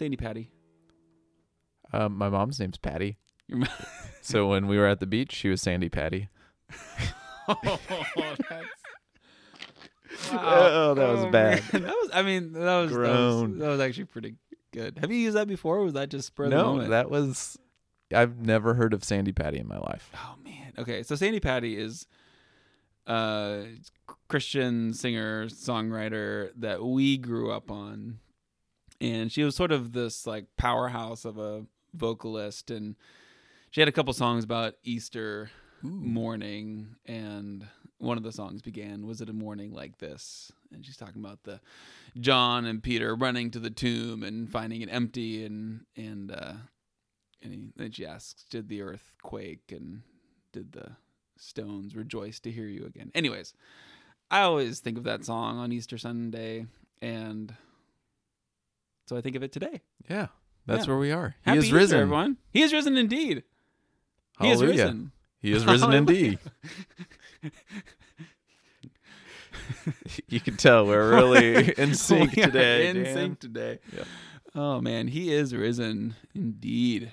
Sandi Patty? Um, my mom's name's Patty. So when we were at the beach, she was Sandy Patty. oh, that's. Oh, that was bad. man. That was. I mean, that was, that was that was actually pretty good. Have you used that before? Or was that just spur of the No, moment? that was. I've never heard of Sandi Patty in my life. Oh man. Okay, so Sandi Patty is a Christian singer songwriter that we grew up on, and she was sort of this like powerhouse of a vocalist, and she had a couple songs about Easter morning, and one of the songs began, "Was it a morning like this?" And she's talking about the John and Peter running to the tomb and finding it empty, and and uh, and he, then she asks, "Did the earth quake and did the stones rejoice to hear you again?" Anyways, I always think of that song on Easter Sunday, and so I think of it today. Yeah, that's Yeah. where we are. He Happy is Easter, risen. everyone. He is risen indeed. He is Hallelujah. risen. He is risen Hallelujah. indeed. you can tell we're really in sync today. In Dan. sync today. Yeah. Oh man, he is risen indeed.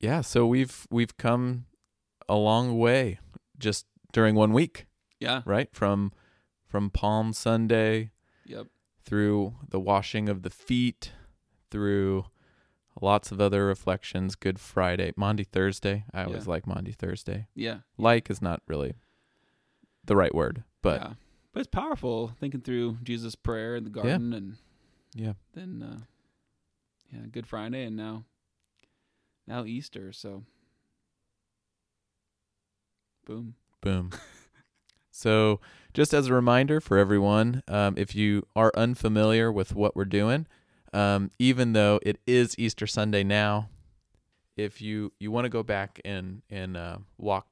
Yeah, so we've we've come a long way just during one week, Yeah. right? From from Palm Sunday. Through the washing of the feet, through lots of other reflections, Good Friday, Maundy Thursday. I always Yeah. like Maundy Thursday. Yeah. Like is not really the right word, but yeah. but it's powerful thinking through Jesus' prayer in the garden and yeah. then uh yeah, Good Friday and now now Easter, so boom. Boom. so, just as a reminder for everyone, um, if you are unfamiliar with what we're doing, um, even though it is Easter Sunday now, if you you want to go back and and uh, walk,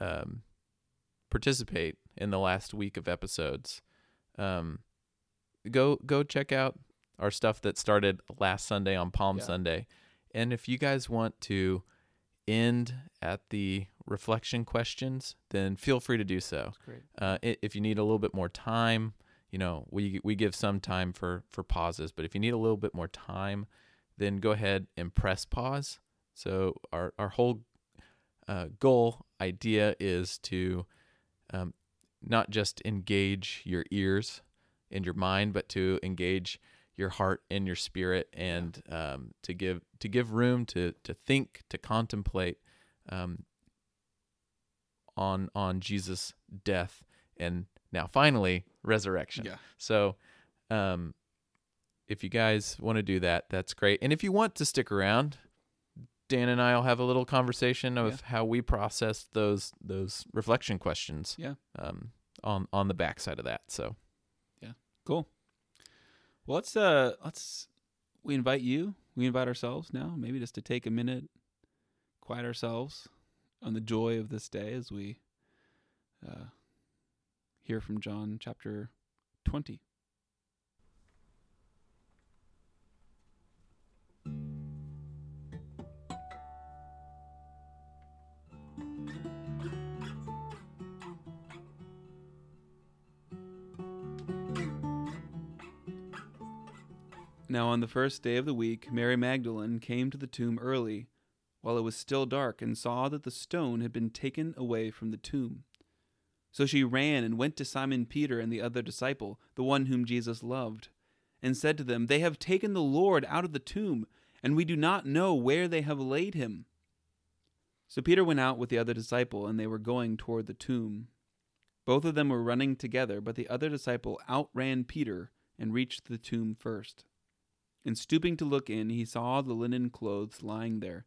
um, participate in the last week of episodes, um, go go check out our stuff that started last Sunday on Palm Yeah. Sunday, and if you guys want to end at the reflection questions, then feel free to do so. That's great. Uh, if you need a little bit more time, you know, we we give some time for for pauses, but if you need a little bit more time, then go ahead and press pause. So our our whole uh, goal idea is to um, not just engage your ears and your mind, but to engage your heart and your spirit, and um, to give to give room to to think, to contemplate um, on on Jesus' death and now finally resurrection. Yeah. So, um, if you guys want to do that, that's great. And if you want to stick around, Dan and I'll have a little conversation of Yeah. how we process those those reflection questions. Yeah. Um, on on the backside of that. So Yeah. Cool. Well, let's uh let's we invite you, we invite ourselves now, maybe just to take a minute, quiet ourselves on the joy of this day as we uh hear from John chapter 20. Now on the first day of the week, Mary Magdalene came to the tomb early, while it was still dark, and saw that the stone had been taken away from the tomb. So she ran and went to Simon Peter and the other disciple, the one whom Jesus loved, and said to them, They have taken the Lord out of the tomb, and we do not know where they have laid him. So Peter went out with the other disciple, and they were going toward the tomb. Both of them were running together, but the other disciple outran Peter and reached the tomb first. And stooping to look in, he saw the linen clothes lying there,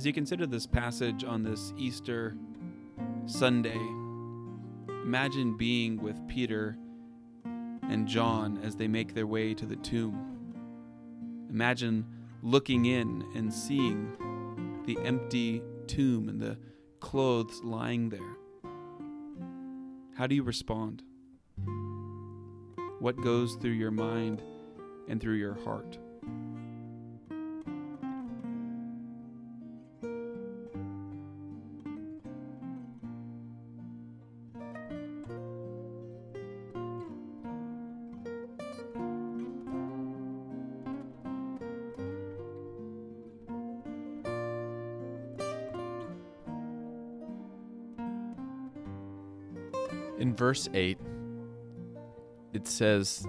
As you consider this passage on this Easter Sunday, imagine being with Peter and John as they make their way to the tomb. Imagine looking in and seeing the empty tomb and the clothes lying there. How do you respond? What goes through your mind and through your heart? In verse 8, it says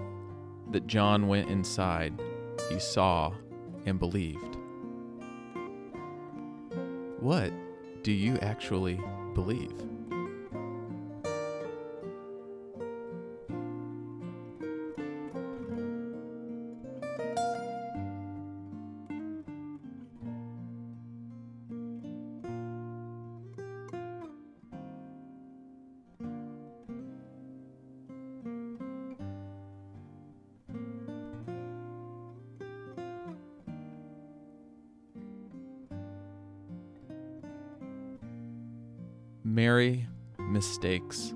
that John went inside, he saw and believed. What do you actually believe? Mistakes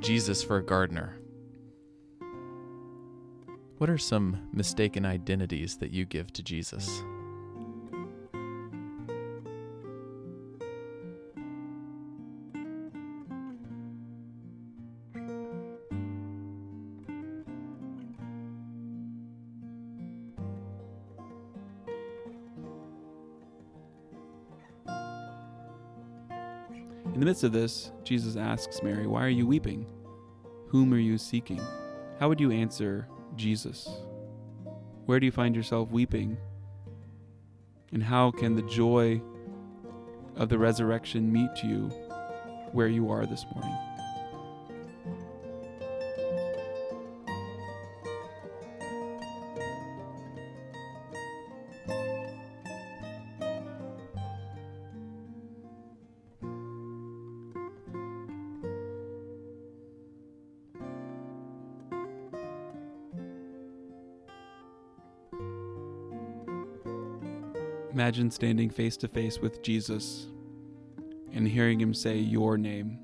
Jesus for a gardener. What are some mistaken identities that you give to Jesus? Midst of this, Jesus asks Mary, Why are you weeping? Whom are you seeking? How would you answer Jesus? Where do you find yourself weeping? And how can the joy of the resurrection meet you where you are this morning? Imagine standing face to face with Jesus and hearing him say your name.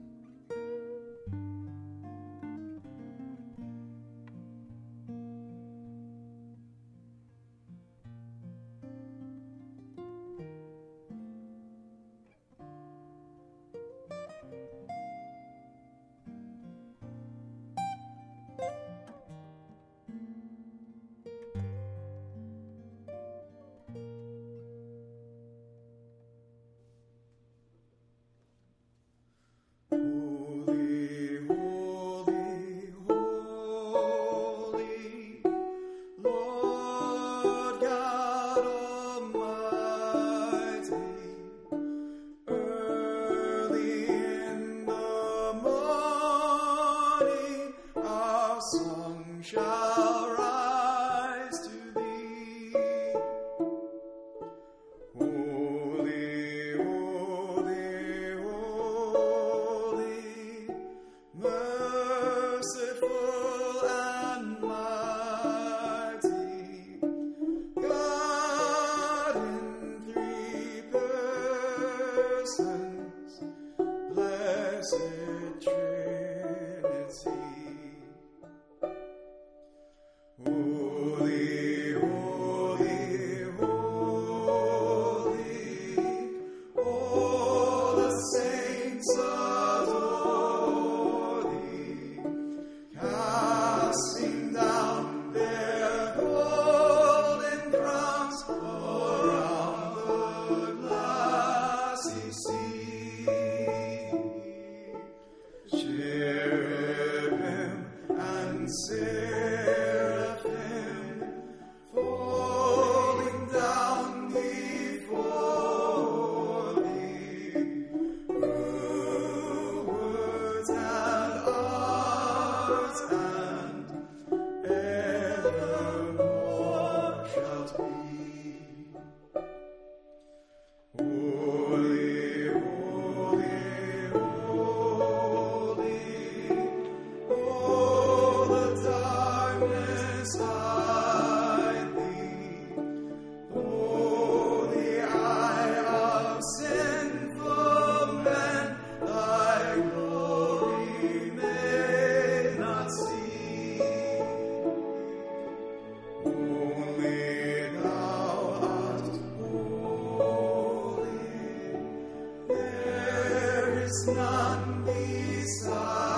none beside.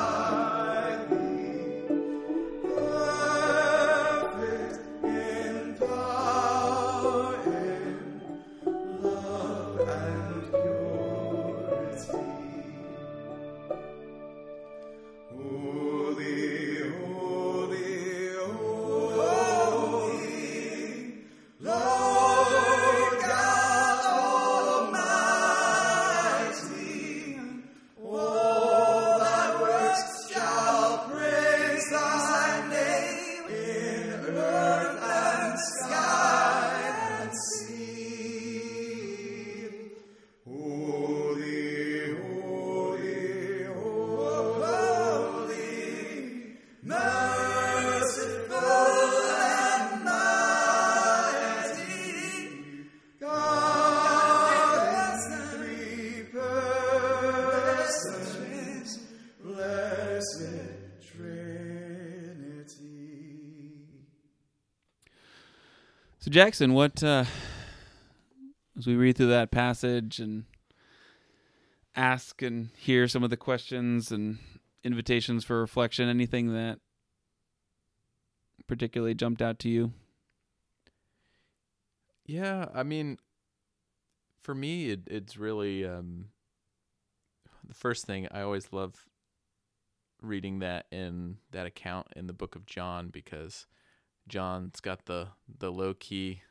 So Jackson, what uh, as we read through that passage and ask and hear some of the questions and invitations for reflection, anything that particularly jumped out to you? Yeah, I mean, for me, it, it's really um, the first thing I always love reading that in that account in the book of John because John's got the the low key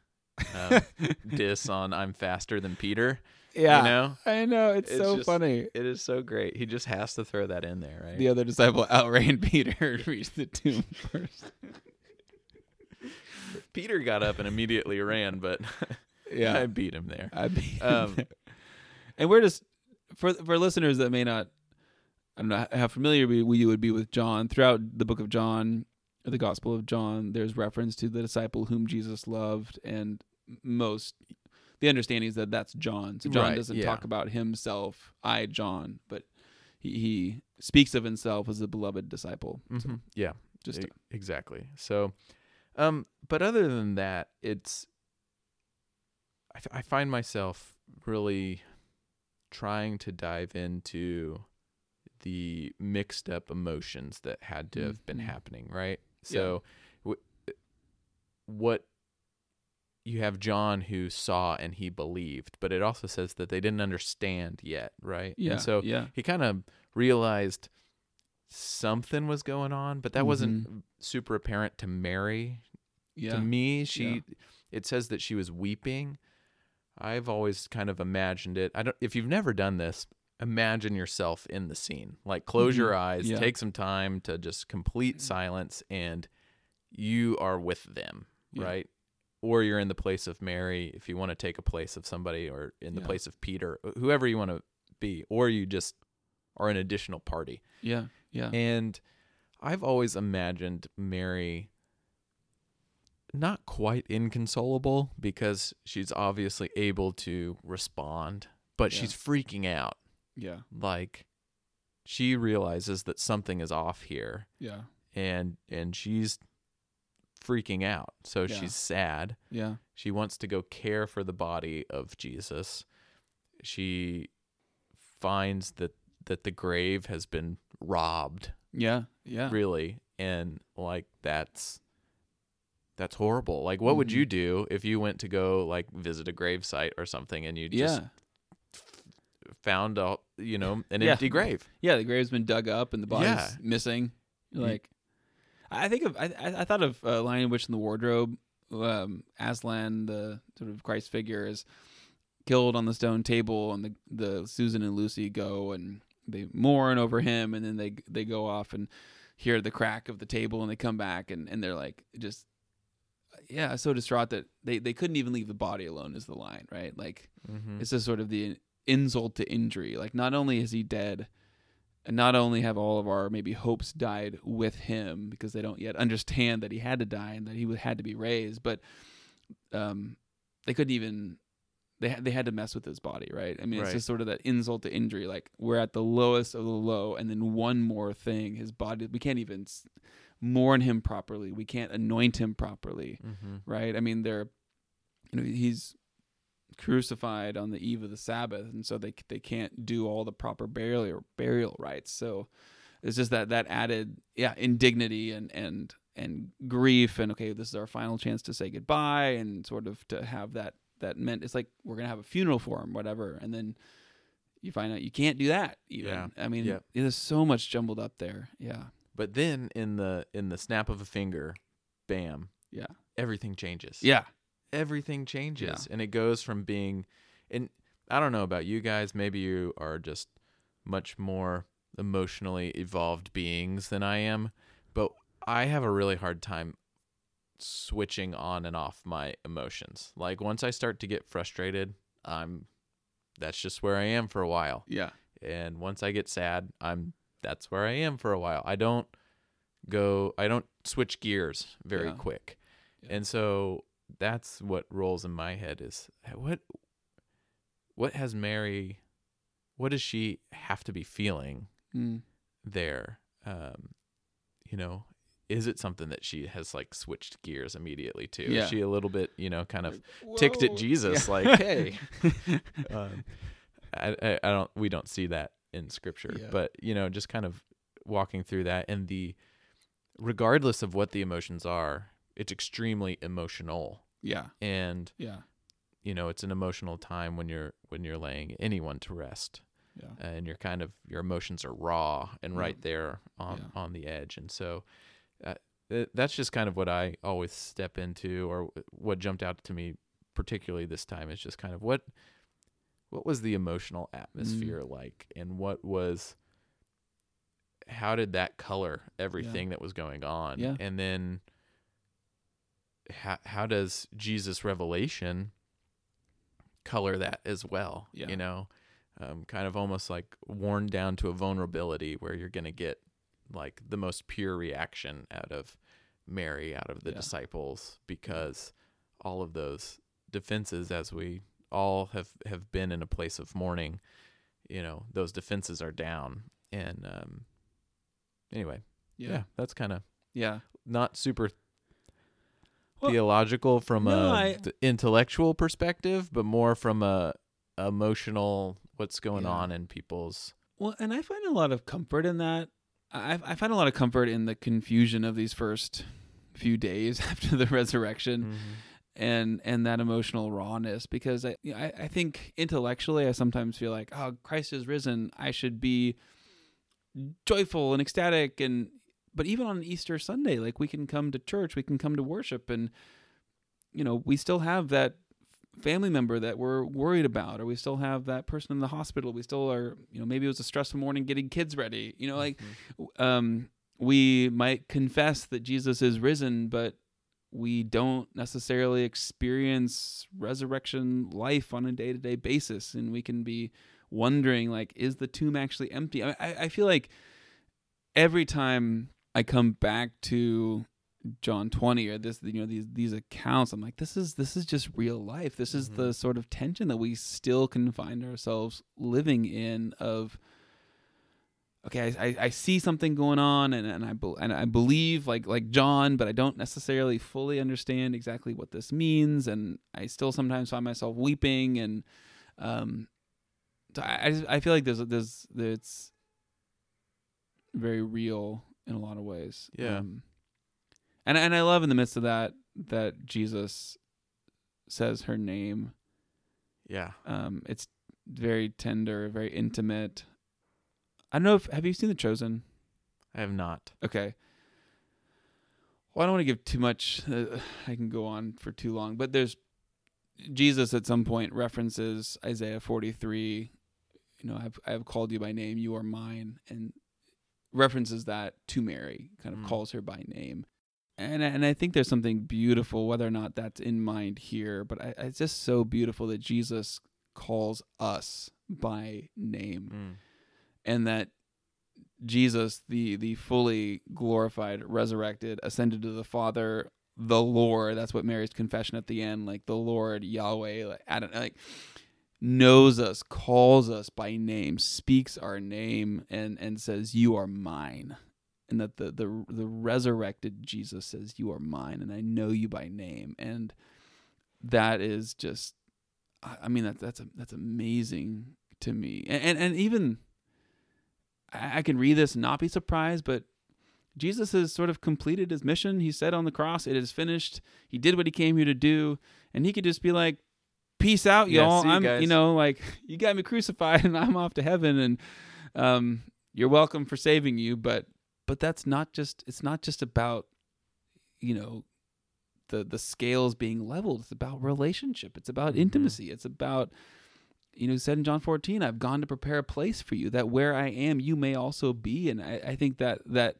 uh, diss on "I'm faster than Peter." Yeah, you know, I know it's, It's so just- funny. it is so great. He just has to throw that in there, right? The other disciple outran Peter to reach the tomb first. Peter got up and immediately ran, but Yeah, I beat him there. I beat him Um, there. and we're just for for listeners that may not, I don't know how familiar we, we would be with John. Throughout the book of John, the Gospel of John, there's reference to the disciple whom Jesus loved, and most the understanding is that that's John. So John Right, doesn't yeah. talk about himself, I John, but he, he speaks of himself as a beloved disciple. So Mhm. Yeah, just E- exactly. So, um, but other than that, it's I, f- I find myself really trying to dive into the mixed up emotions that had to have been Mhm. happening, right? So, w- what you have John who saw and he believed, but it also says that they didn't understand yet, right? yeah, And so yeah, he kind of realized something was going on, but that wasn't mm-hmm. super apparent to Mary. yeah, To me, she Yeah. it says that she was weeping. I've always kind of imagined it. I don't if you've never done this, imagine yourself in the scene. Like close your Mhm. eyes, Yeah. take some time to just complete silence and you are with them, Yeah. right? Or you're in the place of Mary if you want to take a place of somebody or in the Yeah. place of Peter, whoever you want to be, or you just are an additional party. yeah, yeah, And I've always imagined Mary not quite inconsolable because she's obviously able to respond, but Yeah. she's freaking out. Yeah, Like she realizes that something is off here yeah, and and she's freaking out. So Yeah. she's sad. yeah, She wants to go care for the body of Jesus. She finds that that the grave has been robbed yeah, yeah. really and like that's that's horrible like what would you Mhm. do if you went to go like visit a grave site or something and you yeah. Found a you know an Yeah. empty grave Yeah, the grave's been dug up and the body's Yeah. missing. Like, I think of I I I thought of uh, Lion, Witch, in the Wardrobe. Um, Aslan, the sort of Christ figure, is killed on the stone table, and the the Susan and Lucy go and they mourn over him, and then they they go off and hear the crack of the table, and they come back and and they're like just yeah, so distraught that they they couldn't even leave the body alone. Is the line right? Like mm-hmm. it's just sort of the insult to injury. Like not only is he dead, and not only have all of our maybe hopes died with him because they don't yet understand that he had to die and that he had to be raised, but um, they couldn't even they had, they had to mess with his body, right? I mean, it's just sort of that insult to injury. Like we're at the lowest of the low, and then one more thing, his body, we can't even mourn him properly. We can't anoint him properly Mm-hmm. right? I mean, they're you know he's crucified on the eve of the Sabbath, and so they they can't do all the proper burial burial rites. So it's just that that added yeah indignity and and and grief and okay, this is our final chance to say goodbye and sort of to have that that meant it's like we're gonna have a funeral for him, whatever, and then. You find out you can't do that. Even Yeah. I mean, Yep. there's so much jumbled up there. Yeah, but then in the in the snap of a finger bam yeah, everything changes yeah, everything changes and it goes from being and I don't know about you guys maybe you are just much more emotionally evolved beings than I am but I have a really hard time switching on and off my emotions. Like once I start to get frustrated, I'm that's just where I am for a while. Yeah. And once I get sad, I'm that's where I am for a while. I don't go I don't switch gears very Yeah. quick. Yeah. And so that's what rolls in my head is what what has Mary what does she have to be feeling Mm. there um you know is it something that she has like switched gears immediately to Yeah. is she a little bit you know kind of ticked at jesus Yeah. like hey um, I, I, I don't we don't see that in scripture Yeah. but you know just kind of walking through that and the regardless of what the emotions are it's extremely emotional yeah. and Yeah. you know it's an emotional time when you're when you're laying anyone to rest Yeah. and you're kind of your emotions are raw and right Yep. there on Yeah. on the edge and so uh, that's just kind of what I always step into or what jumped out to me particularly this time is just kind of what what was the emotional atmosphere like and what was how did that color everything that was going on Yeah. and then how how does Jesus revelation color that as well Yeah. you know um, kind of almost like worn down to a vulnerability where you're going to get like the most pure reaction out of Mary, out of the Yeah. disciples, because all of those defenses, as we all have, have been in a place of mourning, you know, those defenses are down. And um, anyway, yeah, Yeah. that's kind of Yeah. not super Well, theological from no, a I- intellectual perspective, but more from a emotional what's going Yeah. on in people's Well, and I find a lot of comfort in that. I, I find a lot of comfort in the confusion of these first few days after the resurrection. Mm-hmm. and and that emotional rawness because I, you know, I I think intellectually I sometimes feel like oh Christ is risen I should be joyful and ecstatic and but even on Easter Sunday like we can come to church we can come to worship and you know we still have that family member that we're worried about or we still have that person in the hospital we still are you know maybe it was a stressful morning getting kids ready you know like um, we might confess that Jesus is risen, but we don't necessarily experience resurrection life on a day to day basis. And we can be wondering, like, is the tomb actually empty? I, I, I feel like every time I come back to John 20 or this, you know, these, these accounts, I'm like, this is, this is just real life. This is Mhm. the sort of tension that we still can find ourselves living in of, okay, I, I, I see something going on and, and I bel and I believe like like John, but I don't necessarily fully understand exactly what this means, and I still sometimes find myself weeping, and um, so I I, just, I feel like there's there's it's very real in a lot of ways. Yeah. um, and and I love in the midst of that that Jesus says her name. yeah Um, it's very tender, very intimate. I don't know if have you seen The Chosen? I have not Okay. Well, I don't want to give too much. Uh, I can go on for too long, but there's Jesus at some point references Isaiah 43. You know, I've I've called you by name, you are mine, and references that to Mary, kind of Mm. calls her by name. And and I think there's something beautiful, whether or not that's in mind here, but I, it's just so beautiful that Jesus calls us by name Mm. and that Jesus, the the fully glorified, resurrected, ascended to the Father, the Lord. That's what Mary's confession at the end, like the Lord Yahweh, like, I don't, like knows us, calls us by name, speaks our name, and and says, "You are mine." And that the the the resurrected Jesus says, "You are mine," and I know you by name, and that is just, I mean that that's a, that's amazing to me, and and, and even I can read this and not be surprised, but Jesus has sort of completed his mission. He said on the cross, "It is finished." He did what he came here to do, and he could just be like, "Peace out, Yeah, y'all. you I'm, guys." you know, like you got me crucified, and I'm off to heaven, and um, you're welcome for saving you." But but that's not just. It's not just about, you know, the the scales being leveled. It's about relationship. It's about Mhm. intimacy. It's about you know, said in John 14, I've gone to prepare a place for you that where I am, you may also be. And I, I think that, that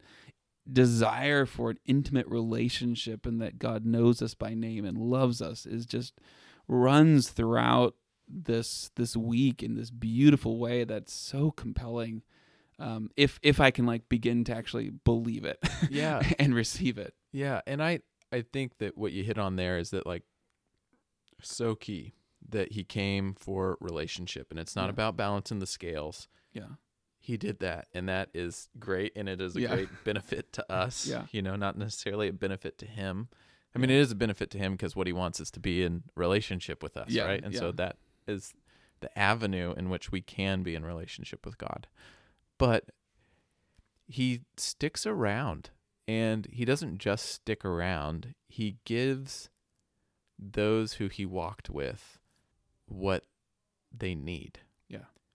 desire for an intimate relationship and that God knows us by name and loves us is just runs throughout this this week in this beautiful way that's so compelling. Um, if if I can like begin to actually believe it, Yeah. and receive it, Yeah, and I I think that what you hit on there is that like so key that he came for relationship and it's not Yeah. about balancing the scales. yeah, He did that and that is great and it is a Yeah. great benefit to us, Yeah. you know, not necessarily a benefit to him. I mean, it is a benefit to him because what he wants is to be in relationship with us, Yeah, right? And so that is the avenue in which we can be in relationship with God. But he sticks around and he doesn't just stick around, he gives those who he walked with what they need.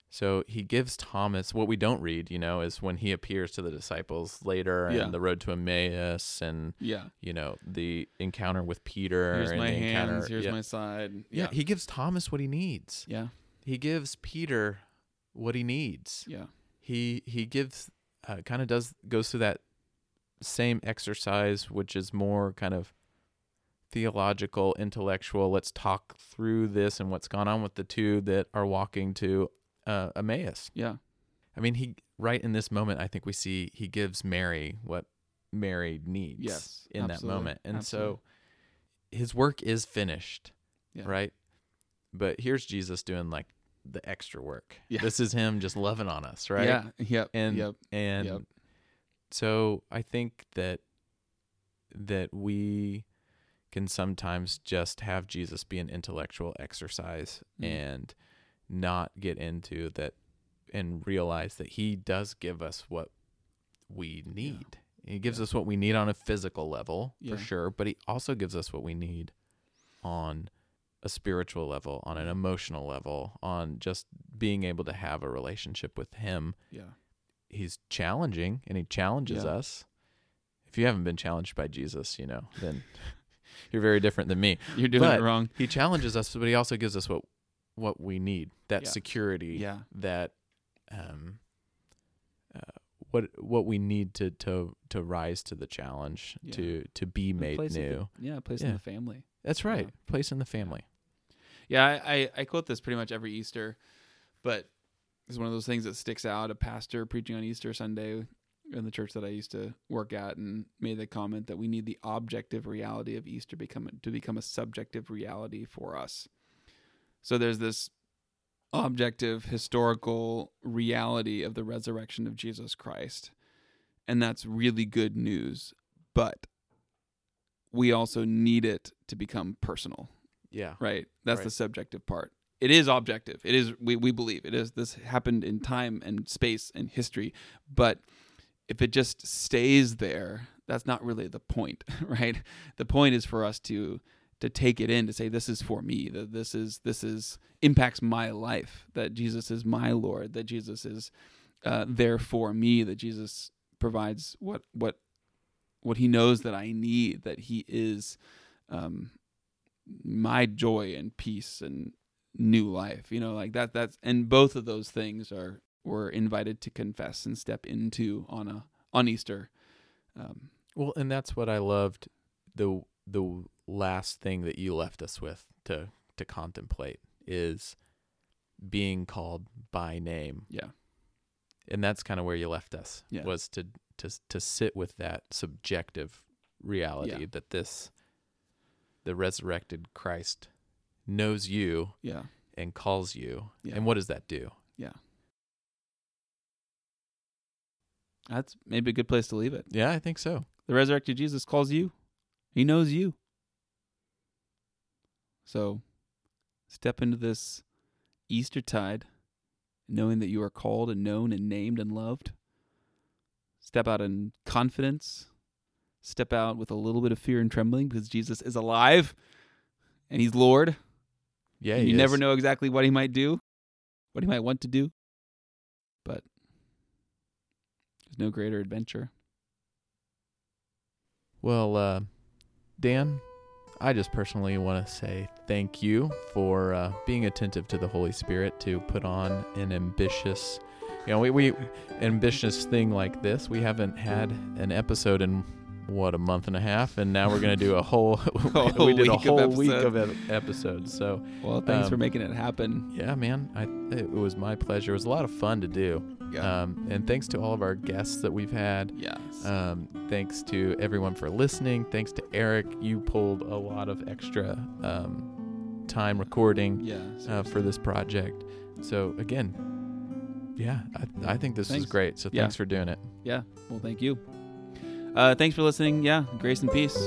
So he gives Thomas what we don't read, you know, is when he appears to the disciples later Yeah. and the road to Emmaus and yeah. you know the encounter with Peter Here's and my the encounter hands. Here's yeah. my side. yeah Yeah, he gives Thomas what he needs yeah, he gives Peter what he needs yeah, he he gives uh, kind of does goes through that same exercise which is more kind of theological intellectual let's talk through this and what's gone on with the two that are walking to uh, Emmaus yeah, I mean he right in this moment I think we see he gives Mary what Mary needs Yes, in that moment and absolutely. so his work is finished yeah. right? But here's Jesus doing like the extra work. Yeah. This is him just loving on us, right? Yeah. Yep. And yep. and Yep. so I think that that we can sometimes just have Jesus be an intellectual exercise Mm. and not get into that and realize that he does give us what we need. He gives Yeah. us what we need on a physical level Yeah. for sure, but he also gives us what we need on a spiritual level, on an emotional level, on just being able to have a relationship with him. Yeah. He's challenging and he challenges Yeah. us. If you haven't been challenged by Jesus, you know, then you're very different than me. You're doing But- it wrong. He challenges us, but he also gives us what what we need. That Yeah. security, Yeah. that um uh, what what we need to to to rise to the challenge, Yeah. to to be made place in the- new. yeah. Place in the family. That's right. Place in the family. Yeah, I, I, I quote this pretty much every Easter, but it's one of those things that sticks out. A pastor preaching on Easter Sunday in the church that I used to work at and made the comment that we need the objective reality of Easter become to become a subjective reality for us. So there's this objective historical reality of the resurrection of Jesus Christ. And that's really good news, but we also need it to become personal. Yeah. right? That's the subjective part. It is objective. It is we, we believe it is. This happened in time and space and history but if it just stays there that's not really the point right? The point is for us to to take it in to say this is for me that this is this is impacts my life that jesus is my lord that jesus is uh, there for me that jesus provides what what what he knows that i need that he is um my joy and peace and new life you know like that that's and both of those things are we're invited to confess and step into on a on easter um Well, and that's what I loved the the last thing that you left us with to to contemplate is being called by name. yeah And that's kind of where you left us. Yeah. Was to to to sit with that subjective reality Yeah. that this the resurrected Christ knows you yeah and calls you. Yeah. And what does that do? Yeah. That's maybe a good place to leave it Yeah, I think so. the resurrected jesus calls you he knows you so step into this easter tide knowing that you are called and known and named and loved. Step out in confidence. Step out with a little bit of fear and trembling because jesus is alive and he's lord. Yeah, you never know exactly what he might do what he might want to do but there's no greater adventure. Well, uh, Dan, I just personally want to say thank you for uh, being attentive to the Holy Spirit to put on an ambitious you know, we, we ambitious thing like this. We haven't had an episode in what a month and a half, and now we're gonna do a whole. whole we did a week of whole week of ep- episodes. So Well, thanks for Um, making it happen. yeah, man, I it was my pleasure. It was a lot of fun to do. Yeah. Um, and thanks to all of our guests that we've had. yes. Um, thanks to everyone for listening. Thanks to Eric. You pulled a lot of extra um, time recording yeah. uh, for this project. So again, yeah, I, I think this Thanks. is great. So Yeah. thanks for doing it. Yeah. Well, thank you. Uh, thanks for listening. Yeah. Grace and peace.